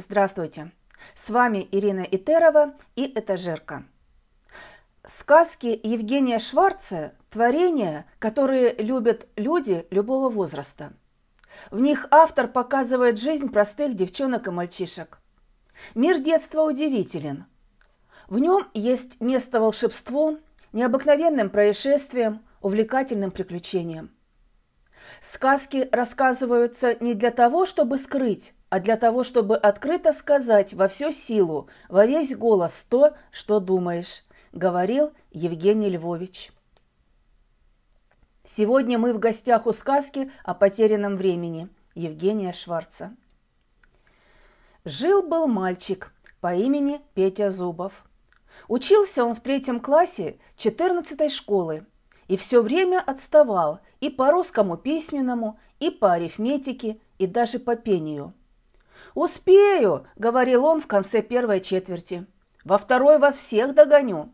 Здравствуйте! С вами Ирина Итерова и Этажерка. Сказки Евгения Шварца – творения, которые любят люди любого возраста. В них автор показывает жизнь простых девчонок и мальчишек. Мир детства удивителен. В нем есть место волшебству, необыкновенным происшествиям, увлекательным приключениям. Сказки рассказываются не для того, чтобы скрыть, а для того, чтобы открыто сказать во всю силу, во весь голос то, что думаешь, говорил Евгений Львович. Сегодня мы в гостях у сказки о потерянном времени Евгения Шварца. Жил-был мальчик по имени Петя Зубов. Учился он в третьем классе 14 школы и все время отставал и по русскому письменному, и по арифметике, и даже по пению – «Успею!» – говорил он в конце первой четверти. «Во второй вас всех догоню!»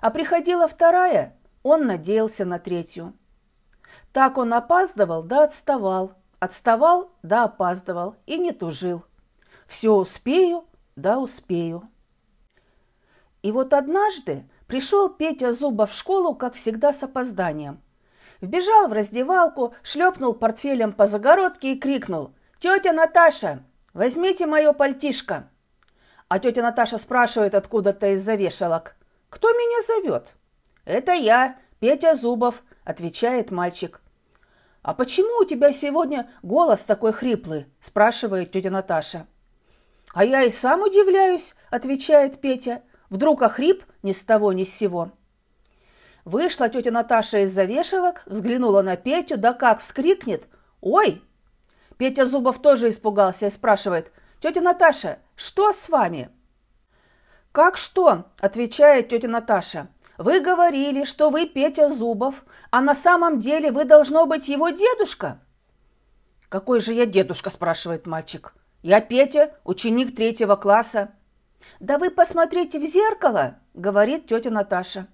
А приходила вторая, он надеялся на третью. Так он опаздывал да отставал, отставал да опаздывал и не тужил. Все успею да успею. И вот однажды пришел Петя Зуба в школу, как всегда, с опозданием. Вбежал в раздевалку, шлепнул портфелем по загородке и крикнул «Тетя Наташа, Возьмите мое пальтишко. А тетя Наташа спрашивает откуда-то из-за вешалок. Кто меня зовет? Это я, Петя Зубов, отвечает мальчик. А почему у тебя сегодня голос такой хриплый? спрашивает тетя Наташа. А я и сам удивляюсь, отвечает Петя. Вдруг охрип ни с того ни с сего. Вышла тетя Наташа из-за вешалок, взглянула на Петю, да как вскрикнет. «Ой, Петя Зубов тоже испугался и спрашивает, «Тетя Наташа, что с вами?» «Как что?» – отвечает тетя Наташа. «Вы говорили, что вы Петя Зубов, а на самом деле вы должно быть его дедушка». «Какой же я дедушка?» – спрашивает мальчик. «Я Петя, ученик третьего класса». «Да вы посмотрите в зеркало!» – говорит тетя Наташа.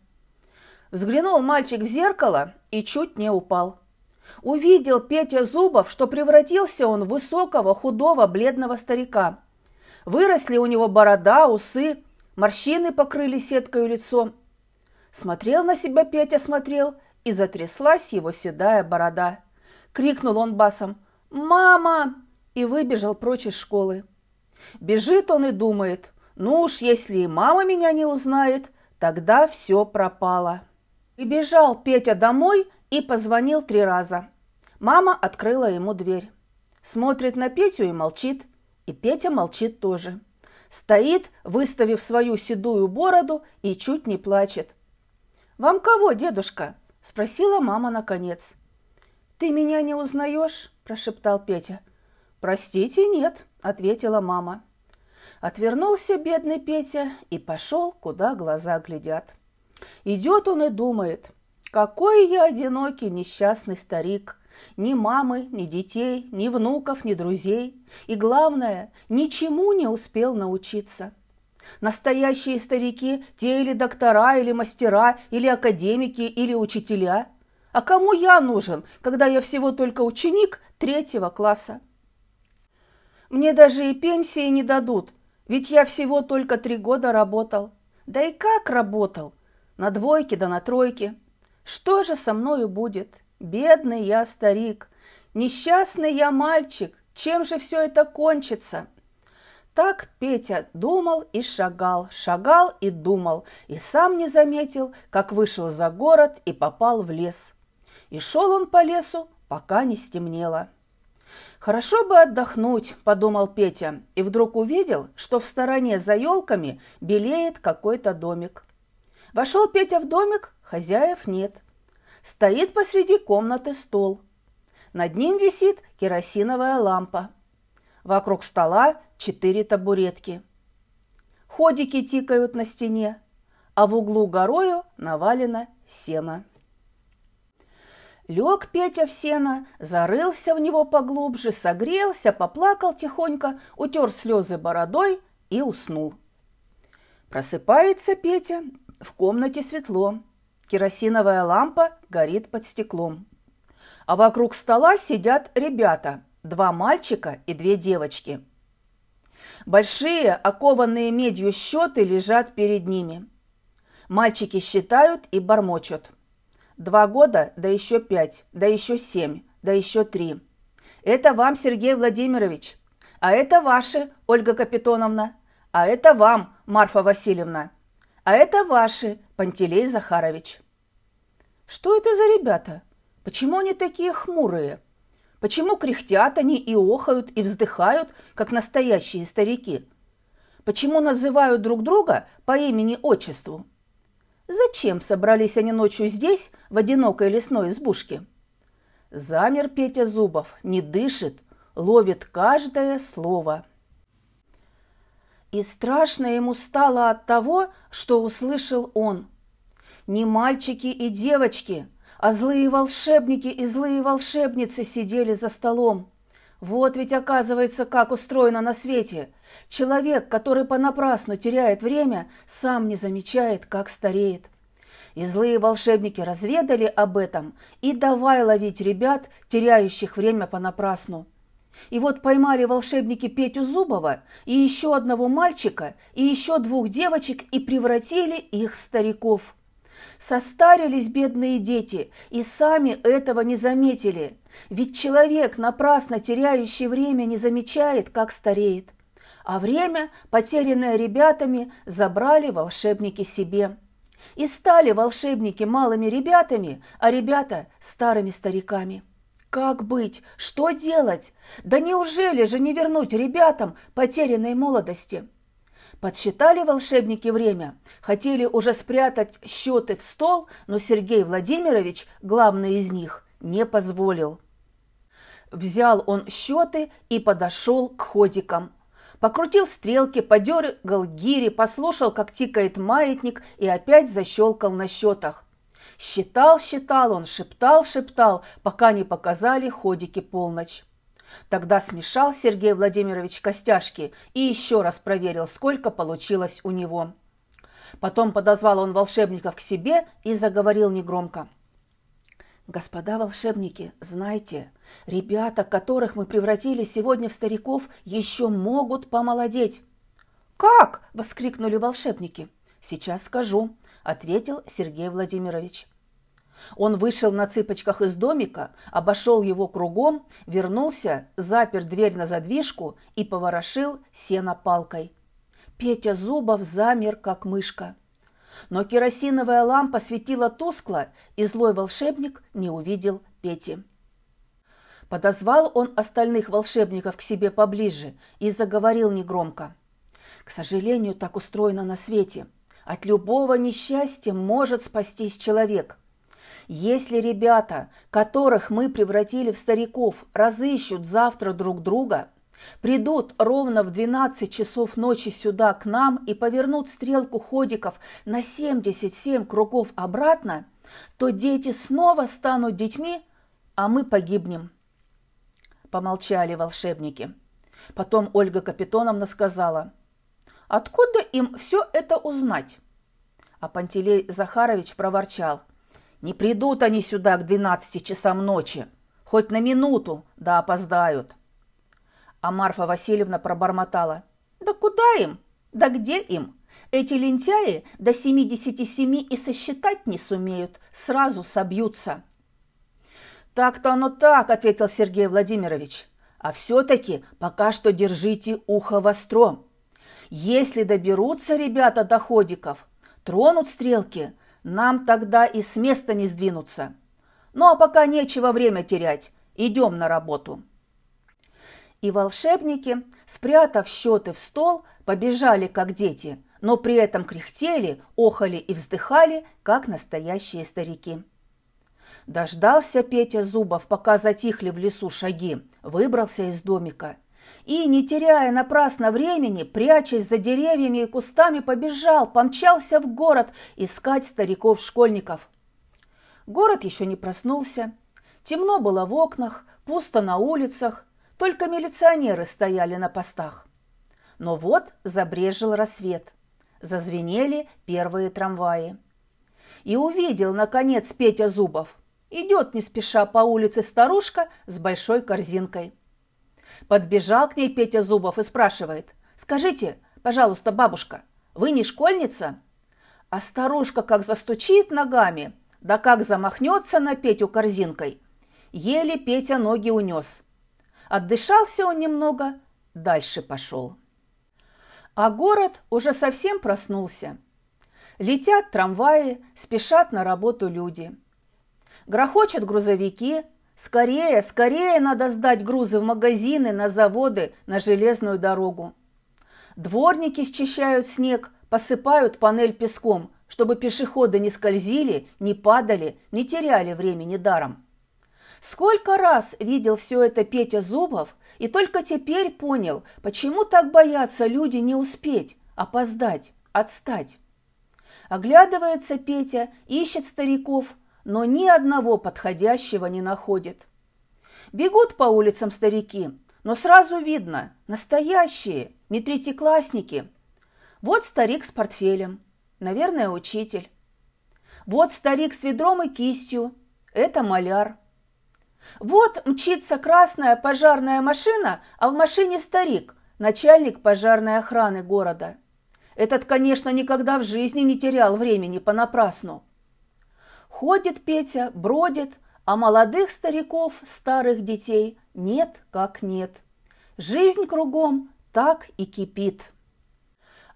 Взглянул мальчик в зеркало и чуть не упал. Увидел Петя Зубов, что превратился он в высокого, худого, бледного старика. Выросли у него борода, усы, морщины покрыли сеткой лицо. Смотрел на себя Петя, смотрел, и затряслась его седая борода. Крикнул он басом «Мама!» и выбежал прочь из школы. Бежит он и думает, ну уж если и мама меня не узнает, тогда все пропало. Прибежал Петя домой и позвонил три раза. Мама открыла ему дверь. Смотрит на Петю и молчит. И Петя молчит тоже. Стоит, выставив свою седую бороду и чуть не плачет. «Вам кого, дедушка?» – спросила мама наконец. «Ты меня не узнаешь?» – прошептал Петя. «Простите, нет», – ответила мама. Отвернулся бедный Петя и пошел, куда глаза глядят. Идет он и думает, какой я одинокий несчастный старик – ни мамы, ни детей, ни внуков, ни друзей. И главное, ничему не успел научиться. Настоящие старики, те или доктора, или мастера, или академики, или учителя. А кому я нужен, когда я всего только ученик третьего класса? Мне даже и пенсии не дадут, ведь я всего только три года работал. Да и как работал? На двойке да на тройке. Что же со мною будет? Бедный я старик, несчастный я мальчик, чем же все это кончится? Так Петя думал и шагал, шагал и думал, и сам не заметил, как вышел за город и попал в лес. И шел он по лесу, пока не стемнело. «Хорошо бы отдохнуть», – подумал Петя, и вдруг увидел, что в стороне за елками белеет какой-то домик. Вошел Петя в домик, хозяев нет. Стоит посреди комнаты стол. Над ним висит керосиновая лампа. Вокруг стола четыре табуретки. Ходики тикают на стене, а в углу горою навалено сено. Лег Петя в сено, зарылся в него поглубже, согрелся, поплакал тихонько, утер слезы бородой и уснул. Просыпается Петя, в комнате светло. Керосиновая лампа горит под стеклом. А вокруг стола сидят ребята, два мальчика и две девочки. Большие, окованные медью счеты лежат перед ними. Мальчики считают и бормочут. Два года, да еще пять, да еще семь, да еще три. Это вам, Сергей Владимирович. А это ваши, Ольга Капитоновна. А это вам, Марфа Васильевна. А это ваши, Пантелей Захарович. Что это за ребята? Почему они такие хмурые? Почему кряхтят они и охают, и вздыхают, как настоящие старики? Почему называют друг друга по имени-отчеству? Зачем собрались они ночью здесь, в одинокой лесной избушке? Замер Петя Зубов, не дышит, ловит каждое слово. И страшно ему стало от того, что услышал он. Не мальчики и девочки, а злые волшебники и злые волшебницы сидели за столом. Вот ведь оказывается, как устроено на свете. Человек, который понапрасну теряет время, сам не замечает, как стареет. И злые волшебники разведали об этом и давай ловить ребят, теряющих время понапрасну. И вот поймали волшебники Петю Зубова и еще одного мальчика, и еще двух девочек и превратили их в стариков. Состарились бедные дети и сами этого не заметили. Ведь человек, напрасно теряющий время, не замечает, как стареет. А время, потерянное ребятами, забрали волшебники себе. И стали волшебники малыми ребятами, а ребята – старыми стариками. Как быть? Что делать? Да неужели же не вернуть ребятам потерянной молодости? Подсчитали волшебники время, хотели уже спрятать счеты в стол, но Сергей Владимирович, главный из них, не позволил. Взял он счеты и подошел к ходикам. Покрутил стрелки, подергал гири, послушал, как тикает маятник и опять защелкал на счетах. Считал, считал он, шептал, шептал, пока не показали ходики полночь. Тогда смешал Сергей Владимирович костяшки и еще раз проверил, сколько получилось у него. Потом подозвал он волшебников к себе и заговорил негромко. «Господа волшебники, знайте, ребята, которых мы превратили сегодня в стариков, еще могут помолодеть». «Как?» – воскликнули волшебники. «Сейчас скажу», – ответил Сергей Владимирович. Он вышел на цыпочках из домика, обошел его кругом, вернулся, запер дверь на задвижку и поворошил сено палкой. Петя Зубов замер, как мышка. Но керосиновая лампа светила тускло, и злой волшебник не увидел Пети. Подозвал он остальных волшебников к себе поближе и заговорил негромко. «К сожалению, так устроено на свете. От любого несчастья может спастись человек. Если ребята, которых мы превратили в стариков, разыщут завтра друг друга, придут ровно в 12 часов ночи сюда к нам и повернут стрелку ходиков на 77 кругов обратно, то дети снова станут детьми, а мы погибнем. Помолчали волшебники. Потом Ольга Капитоновна сказала, откуда им все это узнать? А Пантелей Захарович проворчал – не придут они сюда к двенадцати часам ночи, хоть на минуту, да опоздают. А Марфа Васильевна пробормотала. Да куда им? Да где им? Эти лентяи до семидесяти семи и сосчитать не сумеют, сразу собьются. Так-то оно так, ответил Сергей Владимирович. А все-таки пока что держите ухо востро. Если доберутся ребята до ходиков, тронут стрелки – нам тогда и с места не сдвинуться. Ну а пока нечего время терять, идем на работу. И волшебники, спрятав счеты в стол, побежали, как дети, но при этом кряхтели, охали и вздыхали, как настоящие старики. Дождался Петя Зубов, пока затихли в лесу шаги, выбрался из домика и, не теряя напрасно времени, прячась за деревьями и кустами, побежал, помчался в город искать стариков-школьников. Город еще не проснулся. Темно было в окнах, пусто на улицах, только милиционеры стояли на постах. Но вот забрежил рассвет. Зазвенели первые трамваи. И увидел, наконец, Петя Зубов. Идет не спеша по улице старушка с большой корзинкой – Подбежал к ней Петя Зубов и спрашивает, «Скажите, пожалуйста, бабушка, вы не школьница?» А старушка как застучит ногами, да как замахнется на Петю корзинкой. Еле Петя ноги унес. Отдышался он немного, дальше пошел. А город уже совсем проснулся. Летят трамваи, спешат на работу люди. Грохочут грузовики. Скорее, скорее надо сдать грузы в магазины, на заводы, на железную дорогу. Дворники счищают снег, посыпают панель песком, чтобы пешеходы не скользили, не падали, не теряли времени даром. Сколько раз видел все это Петя Зубов и только теперь понял, почему так боятся люди не успеть, опоздать, отстать. Оглядывается Петя, ищет стариков, но ни одного подходящего не находит. Бегут по улицам старики, но сразу видно – настоящие, не третьеклассники. Вот старик с портфелем, наверное, учитель. Вот старик с ведром и кистью, это маляр. Вот мчится красная пожарная машина, а в машине старик, начальник пожарной охраны города. Этот, конечно, никогда в жизни не терял времени понапрасну. Ходит Петя, бродит, а молодых стариков, старых детей нет как нет. Жизнь кругом так и кипит.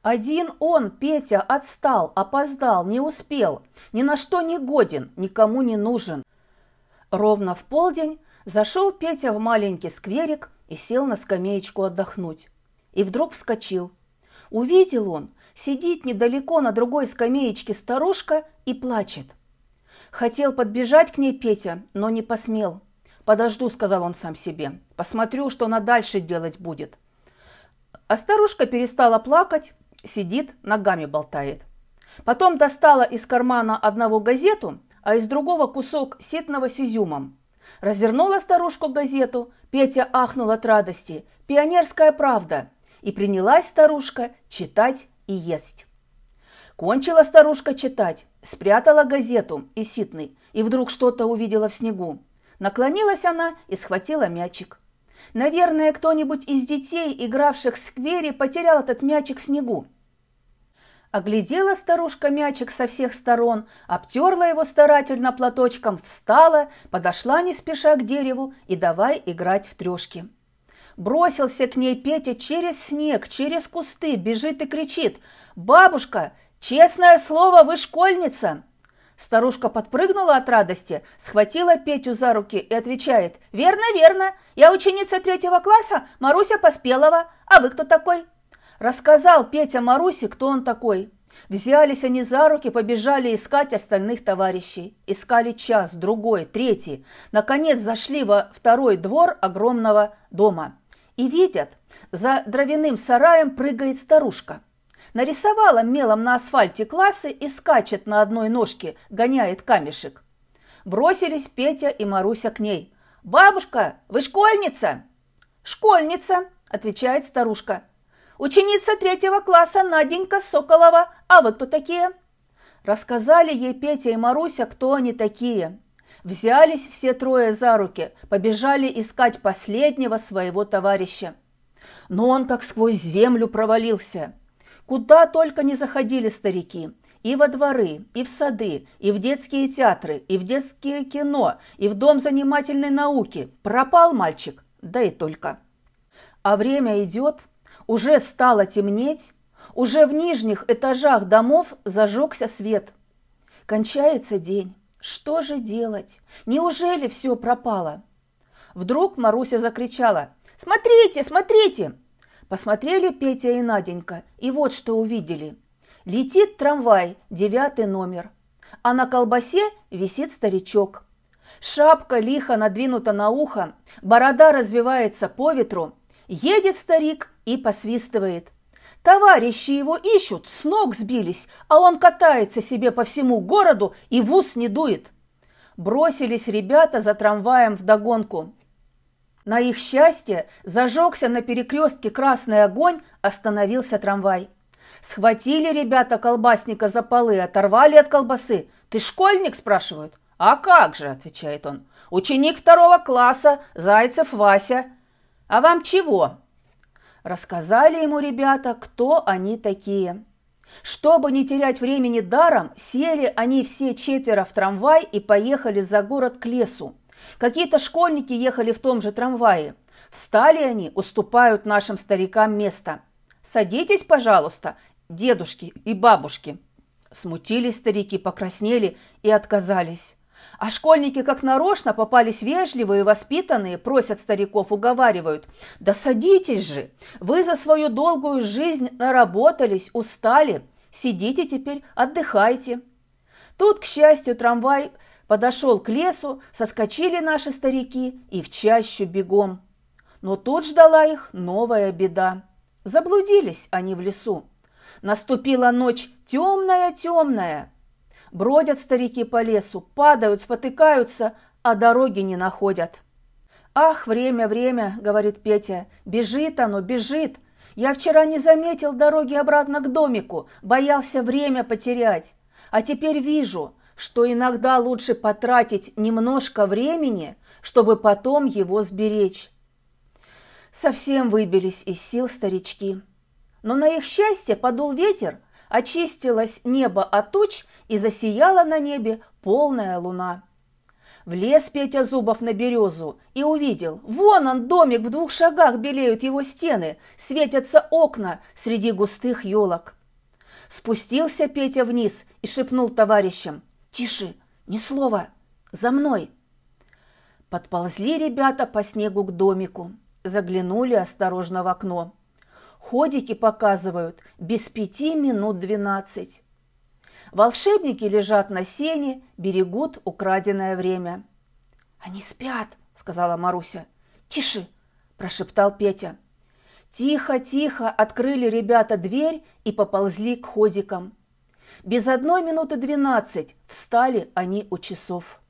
Один он, Петя, отстал, опоздал, не успел, ни на что не годен, никому не нужен. Ровно в полдень зашел Петя в маленький скверик и сел на скамеечку отдохнуть. И вдруг вскочил. Увидел он, сидит недалеко на другой скамеечке старушка и плачет. Хотел подбежать к ней Петя, но не посмел. «Подожду», — сказал он сам себе, — «посмотрю, что она дальше делать будет». А старушка перестала плакать, сидит, ногами болтает. Потом достала из кармана одного газету, а из другого кусок ситного с изюмом. Развернула старушку газету, Петя ахнул от радости. «Пионерская правда!» И принялась старушка читать и есть. Кончила старушка читать, спрятала газету и ситный, и вдруг что-то увидела в снегу. Наклонилась она и схватила мячик. Наверное, кто-нибудь из детей, игравших в сквере, потерял этот мячик в снегу. Оглядела старушка мячик со всех сторон, обтерла его старательно платочком, встала, подошла не спеша к дереву и давай играть в трешки. Бросился к ней Петя через снег, через кусты, бежит и кричит. «Бабушка, честное слово, вы школьница!» Старушка подпрыгнула от радости, схватила Петю за руки и отвечает. «Верно, верно. Я ученица третьего класса Маруся Поспелова. А вы кто такой?» Рассказал Петя Марусе, кто он такой. Взялись они за руки, побежали искать остальных товарищей. Искали час, другой, третий. Наконец зашли во второй двор огромного дома. И видят, за дровяным сараем прыгает старушка – нарисовала мелом на асфальте классы и скачет на одной ножке, гоняет камешек. Бросились Петя и Маруся к ней. «Бабушка, вы школьница?» «Школьница», – отвечает старушка. «Ученица третьего класса Наденька Соколова. А вы кто такие?» Рассказали ей Петя и Маруся, кто они такие. Взялись все трое за руки, побежали искать последнего своего товарища. Но он как сквозь землю провалился – Куда только не заходили старики. И во дворы, и в сады, и в детские театры, и в детские кино, и в дом занимательной науки. Пропал мальчик, да и только. А время идет, уже стало темнеть, уже в нижних этажах домов зажегся свет. Кончается день. Что же делать? Неужели все пропало? Вдруг Маруся закричала. «Смотрите, смотрите! Посмотрели Петя и Наденька, и вот что увидели. Летит трамвай, девятый номер, а на колбасе висит старичок. Шапка лихо надвинута на ухо, борода развивается по ветру. Едет старик и посвистывает. Товарищи его ищут, с ног сбились, а он катается себе по всему городу и в ус не дует. Бросились ребята за трамваем вдогонку. На их счастье зажегся на перекрестке красный огонь, остановился трамвай. Схватили ребята колбасника за полы, оторвали от колбасы. «Ты школьник?» – спрашивают. «А как же?» – отвечает он. «Ученик второго класса, Зайцев Вася». «А вам чего?» Рассказали ему ребята, кто они такие. Чтобы не терять времени даром, сели они все четверо в трамвай и поехали за город к лесу. Какие-то школьники ехали в том же трамвае. Встали они, уступают нашим старикам место. «Садитесь, пожалуйста, дедушки и бабушки». Смутились старики, покраснели и отказались. А школьники как нарочно попались вежливые, воспитанные, просят стариков, уговаривают. «Да садитесь же! Вы за свою долгую жизнь наработались, устали. Сидите теперь, отдыхайте». Тут, к счастью, трамвай подошел к лесу, соскочили наши старики и в чащу бегом. Но тут ждала их новая беда. Заблудились они в лесу. Наступила ночь темная-темная. Бродят старики по лесу, падают, спотыкаются, а дороги не находят. «Ах, время, время!» – говорит Петя. «Бежит оно, бежит! Я вчера не заметил дороги обратно к домику, боялся время потерять. А теперь вижу, что иногда лучше потратить немножко времени, чтобы потом его сберечь». Совсем выбились из сил старички. Но на их счастье подул ветер, очистилось небо от туч и засияла на небе полная луна. Влез Петя Зубов на березу и увидел, вон он, домик, в двух шагах белеют его стены, светятся окна среди густых елок. Спустился Петя вниз и шепнул товарищам, «Тише, ни слова, за мной!» Подползли ребята по снегу к домику, заглянули осторожно в окно. Ходики показывают без пяти минут двенадцать. Волшебники лежат на сене, берегут украденное время. «Они спят», — сказала Маруся. «Тише!» – прошептал Петя. Тихо, тихо открыли ребята дверь и поползли к ходикам. Без одной минуты двенадцать встали они у часов.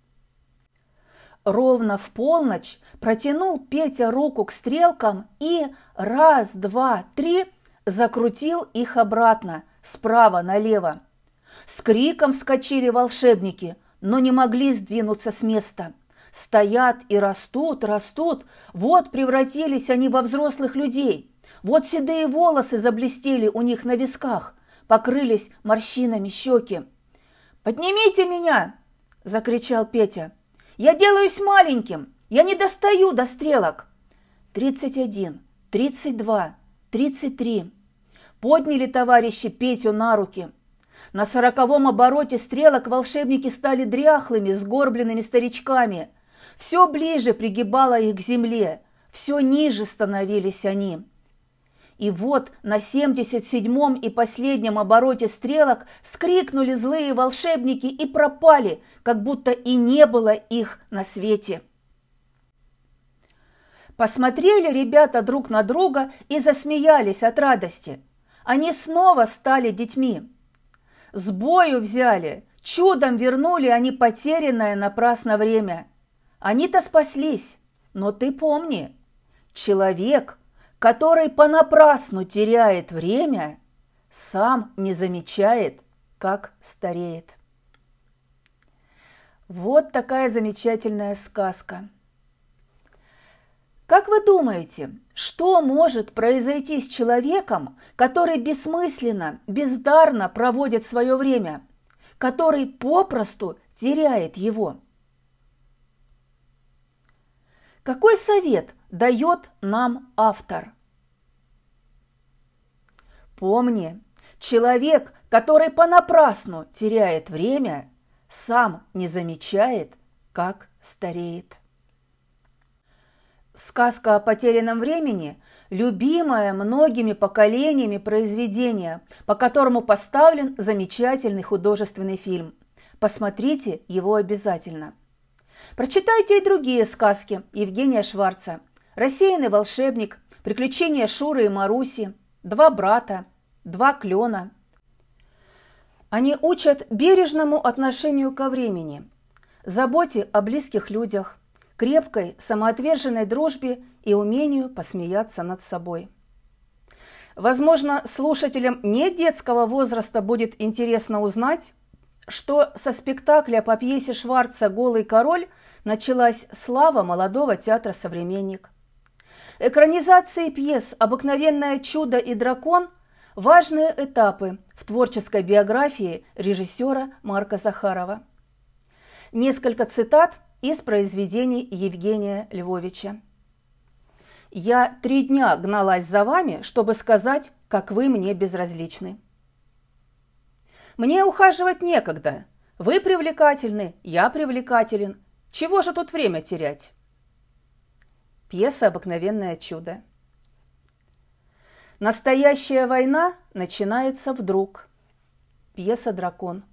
Ровно в полночь протянул Петя руку к стрелкам и раз, два, три закрутил их обратно, справа налево. С криком вскочили волшебники, но не могли сдвинуться с места. Стоят и растут, растут, вот превратились они во взрослых людей. Вот седые волосы заблестели у них на висках, покрылись морщинами щеки. «Поднимите меня!» – закричал Петя. «Я делаюсь маленьким, я не достаю до стрелок!» «Тридцать один, тридцать два, тридцать три!» Подняли товарищи Петю на руки – на сороковом обороте стрелок волшебники стали дряхлыми, сгорбленными старичками. Все ближе пригибало их к земле, все ниже становились они. И вот на семьдесят седьмом и последнем обороте стрелок вскрикнули злые волшебники и пропали, как будто и не было их на свете. Посмотрели ребята друг на друга и засмеялись от радости. Они снова стали детьми. С бою взяли, чудом вернули они потерянное напрасно время. Они-то спаслись, но ты помни, человек, который понапрасну теряет время, сам не замечает, как стареет. Вот такая замечательная сказка. Как вы думаете, что может произойти с человеком, который бессмысленно, бездарно проводит свое время, который попросту теряет его? Какой совет дает нам автор? Помни, человек, который понапрасну теряет время, сам не замечает, как стареет. Сказка о потерянном времени – любимое многими поколениями произведение, по которому поставлен замечательный художественный фильм. Посмотрите его обязательно. Прочитайте и другие сказки Евгения Шварца. «Рассеянный волшебник», «Приключения Шуры и Маруси», «Два брата», «Два клена». Они учат бережному отношению ко времени, заботе о близких людях, крепкой, самоотверженной дружбе и умению посмеяться над собой. Возможно, слушателям не детского возраста будет интересно узнать, что со спектакля по пьесе Шварца «Голый король» началась слава молодого театра «Современник». Экранизации пьес «Обыкновенное чудо» и «Дракон» – важные этапы в творческой биографии режиссера Марка Захарова. Несколько цитат из произведений Евгения Львовича. «Я три дня гналась за вами, чтобы сказать, как вы мне безразличны. Мне ухаживать некогда. Вы привлекательны, я привлекателен. Чего же тут время терять?» Пьеса «Обыкновенное чудо». Настоящая война начинается вдруг. Пьеса «Дракон».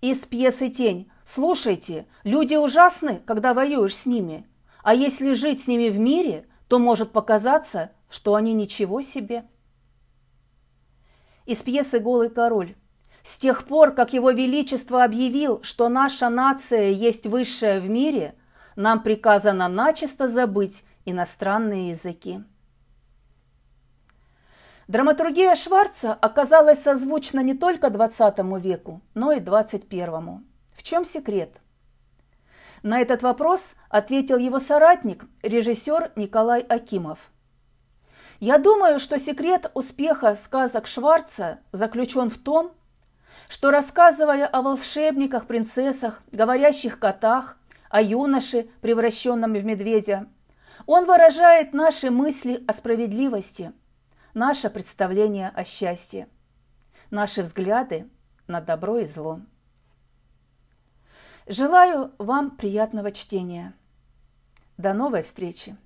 Из пьесы «Тень». Слушайте, люди ужасны, когда воюешь с ними. А если жить с ними в мире, то может показаться, что они ничего себе. Из пьесы «Голый король». С тех пор, как его величество объявил, что наша нация есть высшая в мире – нам приказано начисто забыть иностранные языки. Драматургия Шварца оказалась созвучна не только XX веку, но и XXI. В чем секрет? На этот вопрос ответил его соратник, режиссер Николай Акимов. Я думаю, что секрет успеха сказок Шварца заключен в том, что рассказывая о волшебниках, принцессах, говорящих котах, о юноше, превращенном в медведя. Он выражает наши мысли о справедливости, наше представление о счастье, наши взгляды на добро и зло. Желаю вам приятного чтения. До новой встречи!